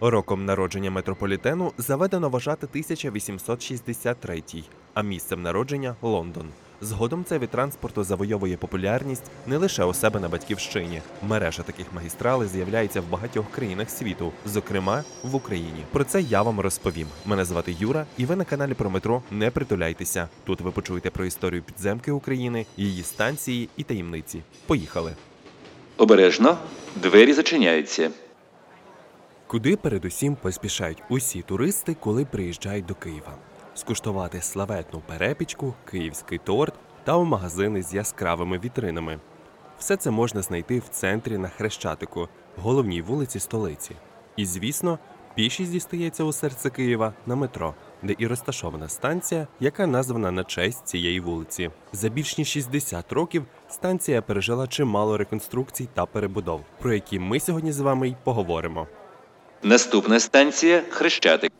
Роком народження метрополітену заведено вважати 1863, а місцем народження Лондон. Згодом цей від транспорту завойовує популярність не лише у себе на батьківщині. Мережа таких магістралей з'являється в багатьох країнах світу, зокрема в Україні. Про це я вам розповім. Мене звати Юра, і ви на каналі про метро не притуляйтеся. Тут ви почуєте про історію підземки України, її станції і таємниці. Поїхали! Обережно, двері зачиняються. Куди передусім поспішають усі туристи, коли приїжджають до Києва? Скуштувати славетну перепічку, київський торт та у магазини з яскравими вітринами. Все це можна знайти в центрі на Хрещатику, головній вулиці столиці. І, звісно, більшість дістається у серце Києва на метро, де і розташована станція, яка названа на честь цієї вулиці. За більш ніж 60 років станція пережила чимало реконструкцій та перебудов, про які ми сьогодні з вами й поговоримо. Наступна станція Хрещатик.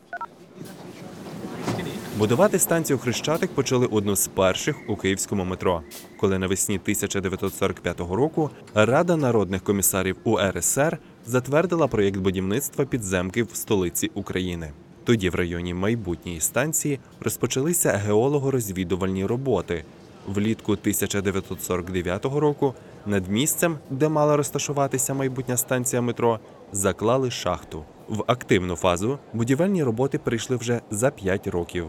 Будувати станцію Хрещатик почали одну з перших у київському метро, коли навесні 1945 року Рада народних комісарів УРСР затвердила проєкт будівництва підземки в столиці України. Тоді в районі майбутньої станції розпочалися геолого-розвідувальні роботи. Влітку 1949 року над місцем, де мала розташуватися майбутня станція метро, заклали шахту. В активну фазу будівельні роботи прийшли вже за 5 років.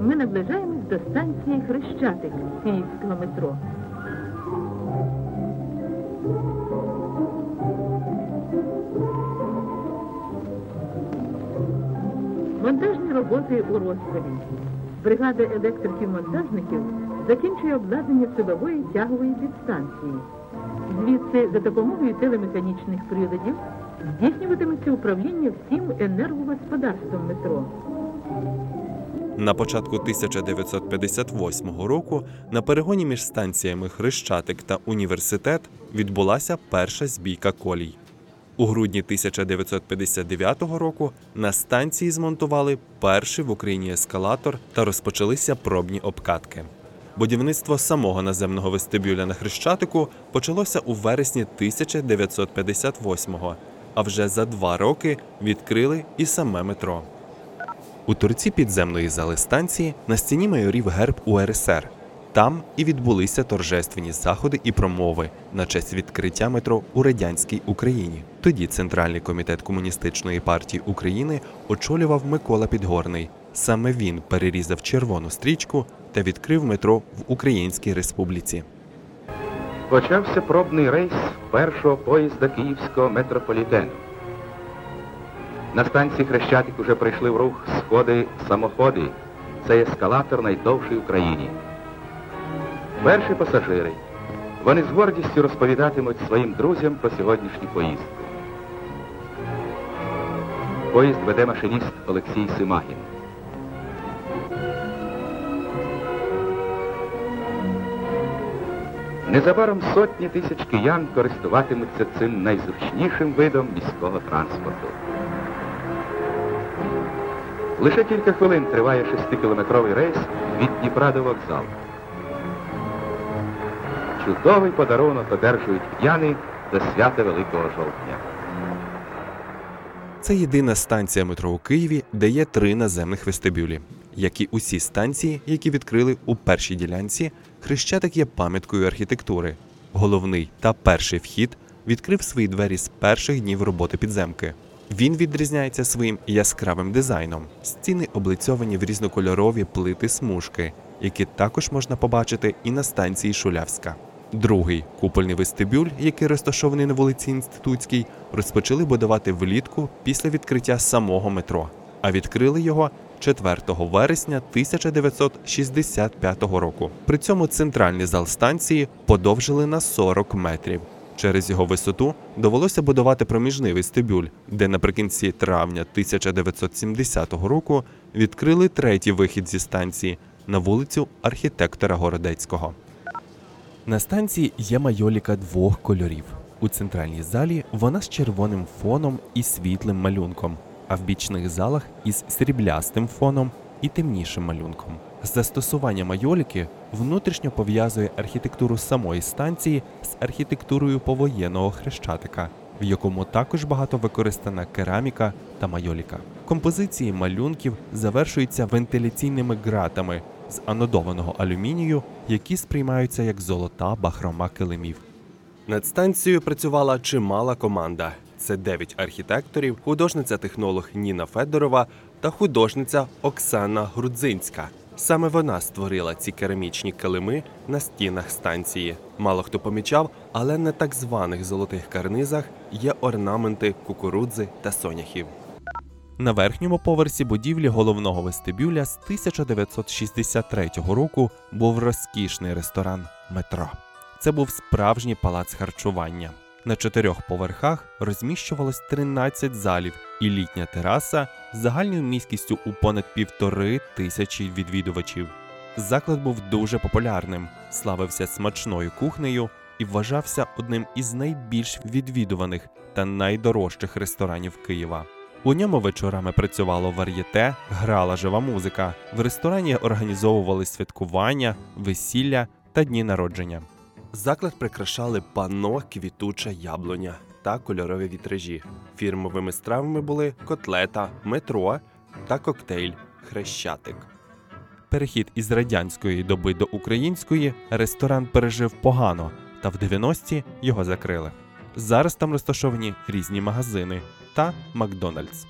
Ми наближаємось до станції Хрещатик київського метро. Монтажні роботи у розпалі. Бригада електриків-монтажників закінчує обладнання судової тягової підстанції. Звідси за допомогою телемеханічних приладів здійснюватиметься управління всім енергогосподарством метро. На початку 1958 року на перегоні між станціями Хрещатик та Університет відбулася перша збійка колій. У грудні 1959 року на станції змонтували перший в Україні ескалатор та розпочалися пробні обкатки. Будівництво самого наземного вестибюля на Хрещатику почалося у вересні 1958-го, а вже за два роки відкрили і саме метро. У торці підземної зали станції на стіні майорів герб УРСР. Там і відбулися торжественні заходи і промови на честь відкриття метро у радянській Україні. Тоді Центральний комітет комуністичної партії України очолював Микола Підгорний. Саме він перерізав червону стрічку та відкрив метро в Українській Республіці. Почався пробний рейс першого поїзда київського метрополітену. На станції Хрещатик уже прийшли в рух сходи самоходи. Це ескалатор найдовший в Україні. Перші пасажири. Вони з гордістю розповідатимуть своїм друзям про сьогоднішню поїздку. Поїзд веде машиніст Олексій Симагін. Незабаром сотні тисяч киян користуватимуться цим найзручнішим видом міського транспорту. Лише кілька хвилин триває шестикілометровий рейс від Дніпра до вокзалу. Чудовий подарунок одержують кияни до свята Великого жовтня. Це єдина станція метро у Києві, де є три наземних вестибюлі. Як і усі станції, які відкрили у першій ділянці, Хрещатик є пам'яткою архітектури. Головний та перший вхід відкрив свої двері з перших днів роботи підземки. Він відрізняється своїм яскравим дизайном. Стіни облицьовані в різнокольорові плити смужки, які також можна побачити і на станції Шулявська. Другий купольний вестибюль, який розташований на вулиці Інститутській, розпочали будувати влітку після відкриття самого метро, а відкрили його 4 вересня 1965 року. При цьому центральний зал станції подовжили на 40 метрів. Через його висоту довелося будувати проміжний вестибюль, де наприкінці травня 1970 року відкрили третій вихід зі станції на вулицю архітектора Городецького. На станції є майоліка двох кольорів. У центральній залі вона з червоним фоном і світлим малюнком, а в бічних залах із сріблястим фоном і темнішим малюнком. Застосування майоліки внутрішньо пов'язує архітектуру самої станції з архітектурою повоєнного хрещатика. в якому також багато використана кераміка та майоліка. Композиції малюнків завершуються вентиляційними ґратами з анодованого алюмінію, які сприймаються як золота бахрома килимів. Над станцією працювала чимала команда. Це дев'ять архітекторів, художниця-технолог Ніна Федорова та художниця Оксана Грудзинська. Саме вона створила ці керамічні килими на стінах станції. Мало хто помічав, але на так званих золотих карнизах є орнаменти кукурудзи та соняхів. На верхньому поверсі будівлі головного вестибюля з 1963 року був розкішний ресторан метро. Це був справжній палац харчування. На чотирьох поверхах розміщувалось 13 залів і літня тераса з загальною міськістю у понад півтори тисячі відвідувачів. Заклад був дуже популярним, славився смачною кухнею і вважався одним із найбільш відвідуваних та найдорожчих ресторанів Києва. У ньому вечорами працювало вар'єте, грала жива музика. В ресторані організовували святкування, весілля та дні народження. Заклад прикрашали панно квітуча яблуня та кольорові вітражі. Фірмовими стравами були котлета, метро та коктейль Хрещатик. Перехід із радянської доби до української ресторан пережив погано, та в 90-ті його закрили. Зараз там розташовані різні магазини та Макдональдс.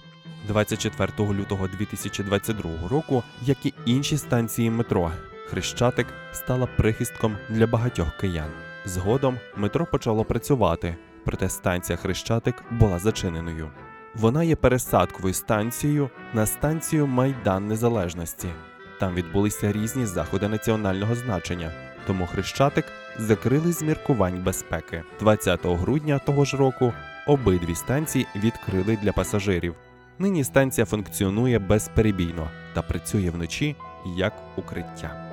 24 лютого 2022 року, як і інші станції метро, Хрещатик стала прихистком для багатьох киян. Згодом метро почало працювати, проте станція Хрещатик була зачиненою. Вона є пересадковою станцією на станцію Майдан Незалежності. Там відбулися різні заходи національного значення, тому Хрещатик закрили з міркувань безпеки. 20 грудня того ж року обидві станції відкрили для пасажирів. Нині станція функціонує безперебійно та працює вночі як укриття.